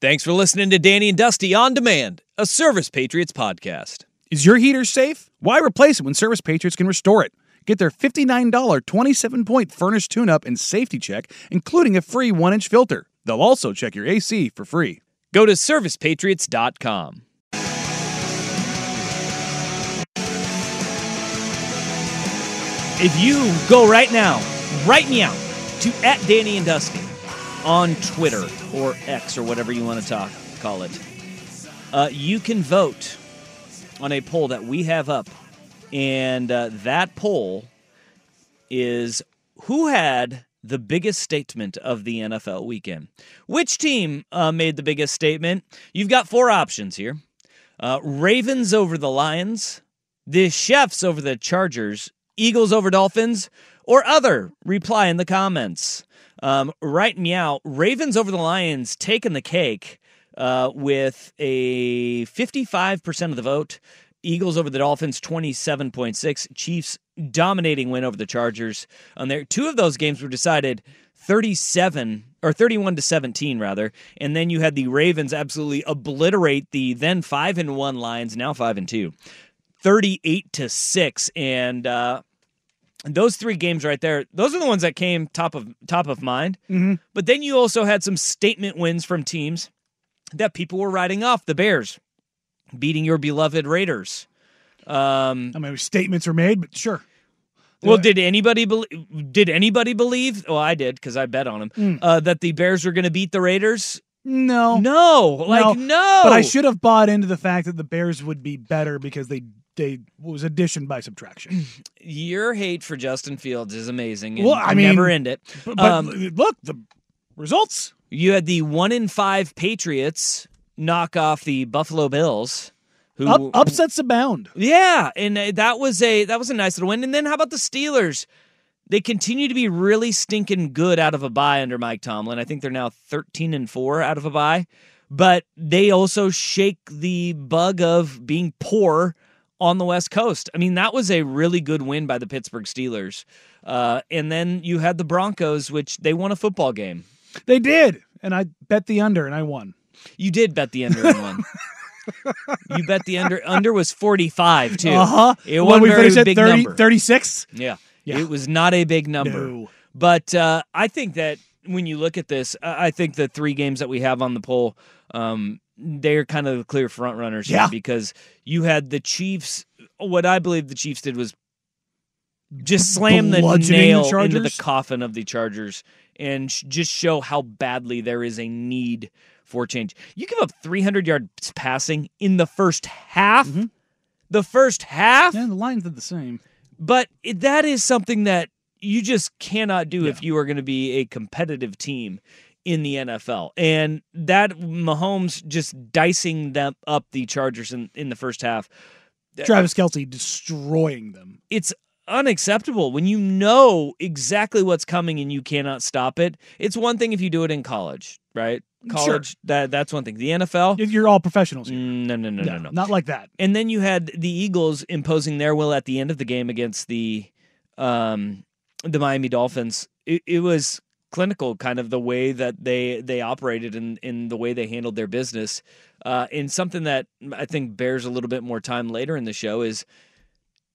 Thanks for listening to Danny and Dusty on Demand, a Service Patriots podcast. Is your heater safe? Why replace it when Service Patriots can restore it? Get their $59 27 point furnace tune up and safety check, including a free 1 inch filter. They'll also check your AC for free. Go to servicepatriots.com. If you go right now, write me out to at Danny and Dusty on Twitter or X or whatever you want to talk call it. Uh, you can vote on a poll that we have up, and uh, that poll is who had the biggest statement of the NFL weekend. Which team uh, made the biggest statement? You've got four options here: uh, Ravens over the Lions, the Chiefs over the Chargers, Eagles over Dolphins, or other. Reply in the comments. Um, right meow. Ravens over the Lions taking the cake uh, with a 55% of the vote. Eagles over the Dolphins, 27.6. Chiefs dominating win over the Chargers. On there, two of those games were decided 37 or 31 to 17 rather, and then you had the Ravens absolutely obliterate the then five and one Lions, now five and two. 38 to 6 and uh, those three games right there those are the ones that came top of top of mind mm-hmm. but then you also had some statement wins from teams that people were writing off the bears beating your beloved raiders um, I mean, statements are made, but sure. well did anybody believe did anybody believe well i did because i bet on them Mm. uh, that the bears were going to beat the raiders No. no like no, But I should have bought into the fact that the Bears would be better because they they was addition by subtraction. your hate for justin fields is amazing and Well, I mean, never end it But, but Um, look, the results. You had the one in five Patriots knock off the Buffalo Bills, who Up, upsets abound. yeah, and uh, that was a that was a nice little win. And then how about the Steelers? They continue to be really stinking good out of a bye under Mike Tomlin. I think they're now thirteen and four out of a bye, but they also shake the bug of being poor on the West Coast. I mean, that was a really good win by the Pittsburgh Steelers. Uh, and then you had the Broncos, which they won a football game. They did, and I bet the under, and I won. You did bet the under in one. you bet the under. Under was forty five too. Uh huh. It wasn't we very big 30, number. 36? Yeah. Yeah. it was not a big number. No. But uh, I think that when you look at this, I I think the three games that we have on the poll, um, they're kind of the clear front runners here Yeah. because you had the Chiefs. What I believe the Chiefs did was just slam the Bludgeoning the nail into the coffin of the Chargers and sh- just show how badly there is a need for change. You give up 300 yards passing in the first half. Mhm. The first half, Yeah, the Lions did the same. but it, that is something that you just cannot do Yeah. if you are going to be a competitive team in the NFL. And that Mahomes just dicing them up the Chargers in, in the first half. Travis Kelce destroying them. It's unacceptable when you know exactly what's coming and you cannot stop it. It's one thing if you do it in college, right? College that that's one thing. The NFL, You're all professionals here. Mm, no, no, no, no, no. Not like that. And then you had the Eagles imposing their will at the end of the game against the um, the Miami Dolphins. It, it was clinical, kind of the way that they they operated and in the way they handled their business. Uh, and something that I think bears a little bit more time later in the show is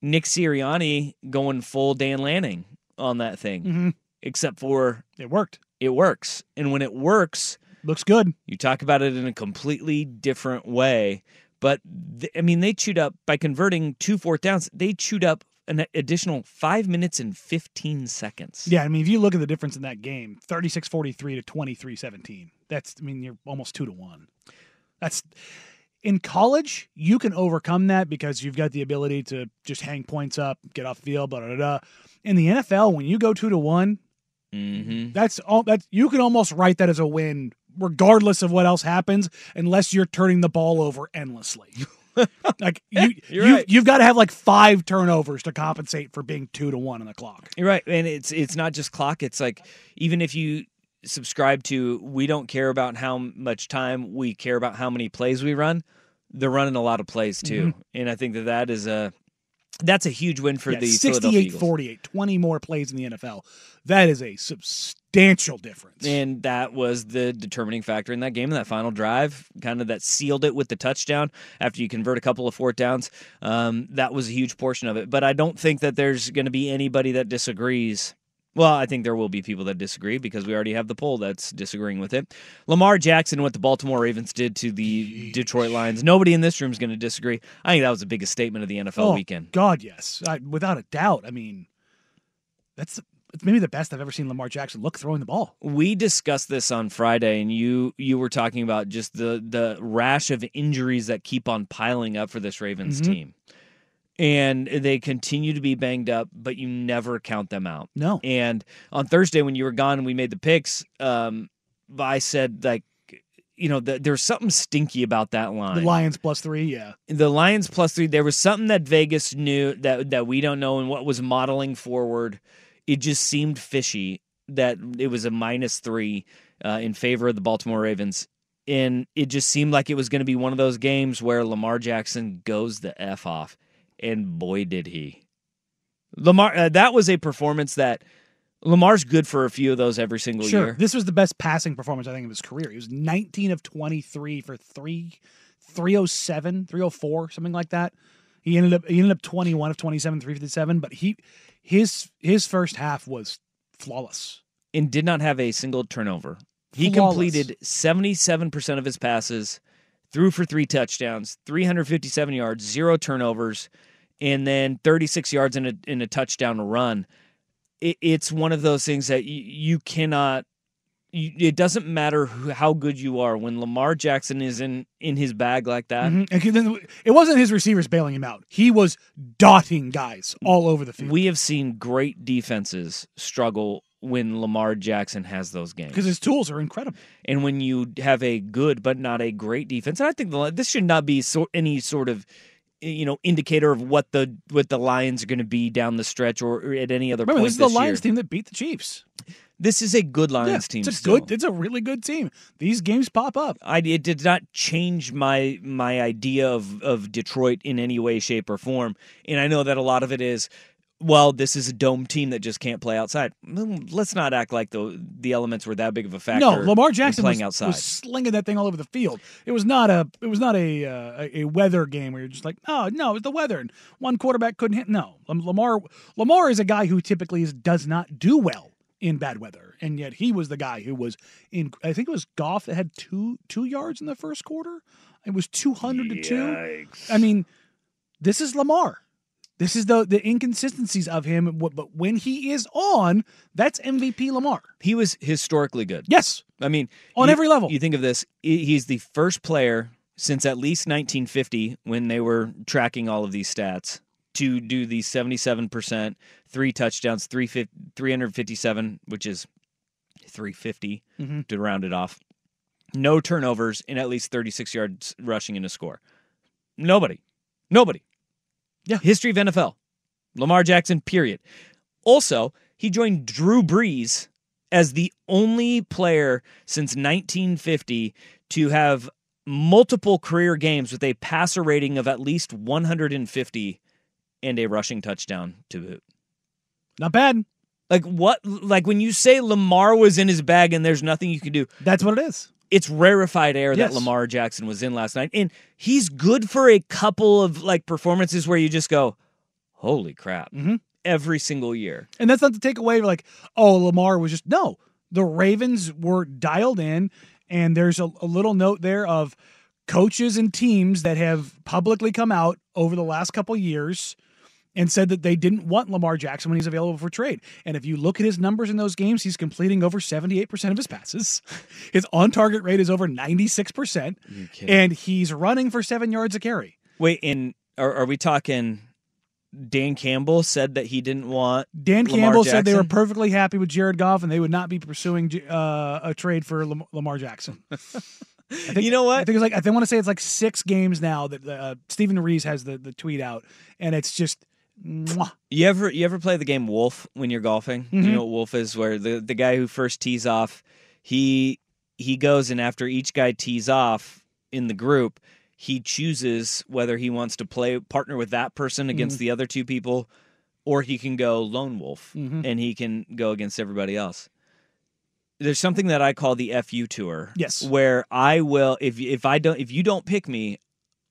Nick Sirianni going full Dan Lanning on that thing. hmm Except for It worked. it works, and when it works, Looks good. you talk about it in a completely different way. But th- I mean, they chewed up by converting two fourth downs. They chewed up an additional five minutes and fifteen seconds. Yeah, I mean, if you look at the difference in that game, 36-43 to 23-17. That's I mean, you're almost 2 to 1. That's in college, you can overcome that because you've got the ability to just hang points up, get off the field, blah, blah, blah. In the NFL, when you go 2 to 1, hmm that's all that's you can almost write that as a win regardless of what else happens, unless you're turning the ball over endlessly. like you, You're you right. you've got to have like five turnovers to compensate for being two to one on the clock. You're right, and it's it's not just clock. It's like even if you subscribe to, we don't care about how much time. We care about how many plays we run. They're running a lot of plays too, mm-hmm. and I think that that is a that's a huge win for Yeah, the Philadelphia 68 48, 20 more plays in the NFL. That is a substantial difference. And that was the determining factor in that game, in that final drive, kind of that sealed it with the touchdown after you convert a couple of fourth downs. Um, that was a huge portion of it. But I don't think that there's going to be anybody that disagrees. Well, I think there will be people that disagree because we already have the poll that's disagreeing with it. Lamar Jackson, what the Baltimore Ravens did to the Detroit Lions, nobody in this room is going to disagree. I think that was the biggest statement of the NFL oh, weekend. God, yes. I, without a doubt. I mean, that's it's maybe the best I've ever seen Lamar Jackson look throwing the ball. we discussed this on Friday, and you you were talking about just the the rash of injuries that keep on piling up for this Ravens Mhm. team, and they continue to be banged up, but you never count them out. No. And on Thursday, when you were gone and we made the picks, um, I said like, you know, the, there's something stinky about that line. The Lions plus three, yeah. the Lions plus three. There was something that Vegas knew that that we don't know, and what was modeling forward. It just seemed fishy that it was a minus three uh, in favor of the Baltimore Ravens, and it just seemed like it was going to be one of those games where Lamar Jackson goes the f off, and boy did he. Lamar, uh, that was a performance that Lamar's good for a few of those every single Sure. year. This was the best passing performance, I think, of his career. He was 19 of 23 for three, 307, 304, something like that. He ended up he ended up 21 of 27, 357, but he his his first half was flawless. and did not have a single turnover. He Flawless. completed 77% of his passes, threw for three touchdowns, 357 yards, zero turnovers, and then 36 yards in a in a touchdown run. It, it's one of those things that you, you cannot you, it doesn't matter who, how good you are when Lamar Jackson is in in his bag like that. Mhm. It wasn't his receivers bailing him out. He was dotting guys all over the field. We have seen great defenses struggle when Lamar Jackson has those games. because his tools are incredible. and when you have a good but not a great defense, and I think this should not be so, any sort of you know indicator of what the what the Lions are going to be down the stretch or, or at any other Remember, point this is the Lions year. team that beat the Chiefs. This is a good Lions Yeah, team. It's a still. good. It's a really good team. These games pop up. I, it did not change my my idea of of Detroit in any way, shape, or form. And I know that a lot of it is, well, this is a dome team that just can't play outside. Mm, Let's not act like the the elements were that big of a factor. No, Lamar in Jackson playing was, outside. was slinging that thing all over the field. It was not a. It was not a uh, a- a weather game where you're just like, oh no, it was the weather, and one quarterback couldn't hit. No, Lamar Lamar is a guy who typically is, does not do well in bad weather, and yet he was the guy who was in. I think it was Goff that had two two yards in the first quarter. It was two hundred to two. I mean, this is Lamar. This is the the inconsistencies of him, but when he is on, that's MVP Lamar. he was historically good. Yes, I mean, On you- every level. You think of this, he's the first player since at least 1950 when they were tracking all of these stats to do the 77%, three touchdowns, 350 357, which is 350 Mhm. to round it off. No turnovers and at least 36 yards rushing in a score. Nobody. Nobody. Yeah. History of NFL. Lamar Jackson, period. Also, he joined Drew Brees as the only player since 1950 to have multiple career games with a passer rating of at least 150 and a rushing touchdown to boot. not bad. Like what like when you say Lamar was in his bag and there's nothing you can do, That's what it is. It's rarefied air Yes. that Lamar Jackson was in last night. And he's good for a couple of like performances where you just go, "Holy crap." Mhm. Every single year. And that's not to take away like, oh, Lamar was just no. The Ravens were dialed in, and there's a, a little note there of coaches and teams that have publicly come out over the last couple years and said that they didn't want Lamar Jackson when he's available for trade. And if you look at his numbers in those games, he's completing over 78% of his passes. His on target rate is over 96%, and he's running for seven yards a carry. Wait, and are, are we talking Dan Campbell said that he didn't want Dan Lamar Campbell said they were perfectly happy with Jared Goff and they would not be pursuing uh, a trade for Lamar Jackson. Think, You know what? I think it's like I want to say it's like six games now that uh, Stephen Rees has the, the tweet out, and it's just. You ever you ever play the game Wolf when you're golfing? You Mhm. know what Wolf is, where the the guy who first tees off, he he goes and after each guy tees off in the group, he chooses whether he wants to play partner with that person against the other two people, or he can go lone wolf Mhm. and he can go against everybody else. There's something that I call the FU tour. Yes. Where I will if if I don't if you don't pick me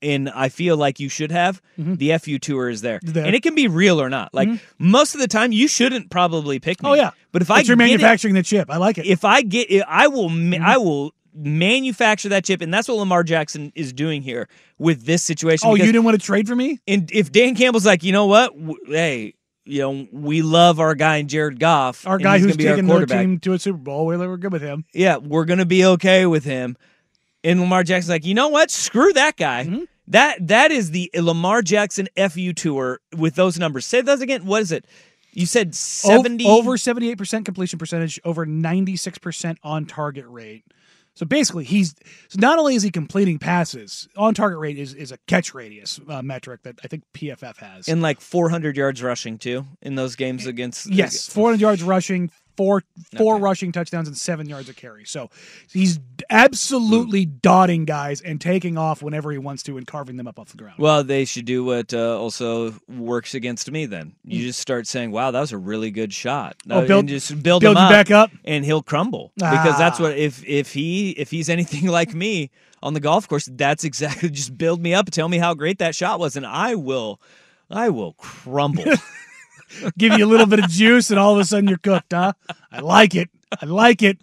and I feel like you should have, Mhm. the FU tour is there. There. And it can be real or not. Like Mhm. most of the time you shouldn't probably pick me. Oh, yeah. But if I you're get it- manufacturing the chip. I like it. if I get it, I will Mm-hmm. I will manufacture that chip and that's what Lamar Jackson is doing here with this situation oh, you didn't want to trade for me? and if Dan Campbell's like, "You know what? Hey, you know, we love our guy in Jared Goff. Our guy who's gonna our their team to a Super Bowl. We're, we're good with him. yeah, we're gonna be okay with him. And Lamar Jackson's like, you know what? Screw that guy. Mhm. That that is the Lamar Jackson FU tour with those numbers. Say those again. What is it? You said seventy over 78% completion percentage, over 96% on target rate. So basically, he's so not only is he completing passes, on target rate is, is a catch radius uh, metric that I think PFF has. and like four hundred yards rushing too in those games against. yes, 400 yards rushing, four four Okay. rushing touchdowns, and seven yards of carry. So he's absolutely dotting guys and taking off whenever he wants to and carving them up off the ground. Well, they should do what uh, also works against me. Then you just start saying, "Wow, that was a really good shot,". Oh, Uh, build- and just build, build him you up, back up. and he'll crumble because that's Ah. what if if he if he's anything like me on the golf course, that's exactly just build me up, tell me how great that shot was, and I will, I will crumble. Give you a little bit of juice, and all of a sudden you're cooked, huh? I like it. I like it.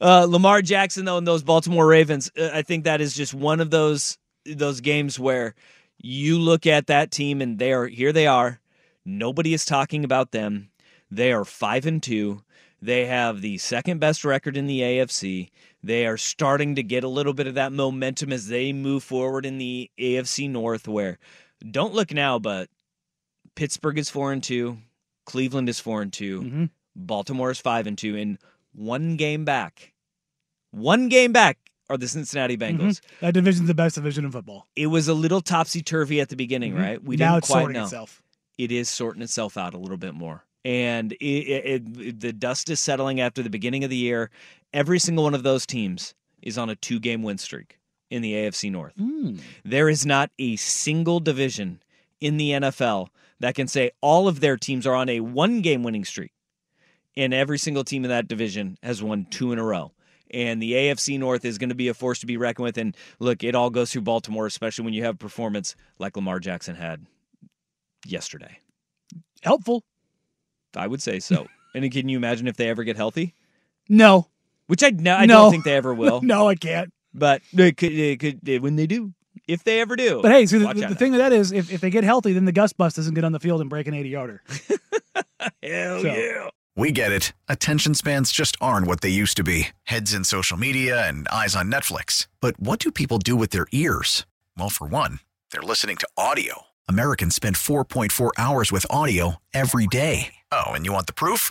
uh, Lamar Jackson though, and those Baltimore Ravens, uh, I think that is just one of those those games where you look at that team and they are here. They are. Nobody is talking about them. They are five and two. They have the second best record in the AFC. They are starting to get a little bit of that momentum as they move forward in the AFC North. Where don't look now, but Pittsburgh is four and two. Cleveland is four and 2 Mhm. Baltimore is five and two, and one game back. One game back are the Cincinnati Bengals. Mhm. That division's the best division in football. It was a little topsy turvy at the beginning, Mhm. right? We now didn't it's quite sorting know. itself. It is sorting itself out a little bit more, and it, it, it, the dust is settling after the beginning of the year. Every single one of those teams is on a two-game win streak in the AFC North. Mm. There is not a single division in the NFL that can say all of their teams are on a one game winning streak. And every single team in that division has won two in a row. And the AFC North is going to be a force to be reckoned with. And look, it all goes through Baltimore, especially when you have performance like Lamar Jackson had yesterday. Helpful. I would say so. and can you imagine if they ever get healthy? No. Which I, no, I No. don't think they ever will. No, I can't. But it could, it could, when they do, if they ever do. But hey, so the, the, the thing with that is, if, if they get healthy, then the Gus Bus doesn't get on the field and break an 80 yarder. Hell So- yeah. We get it. Attention spans just aren't what they used to be heads in social media and eyes on Netflix. But what do people do with their ears? Well, for one, they're listening to audio. Americans spend 4.4 hours with audio every day. Oh, and you want the proof?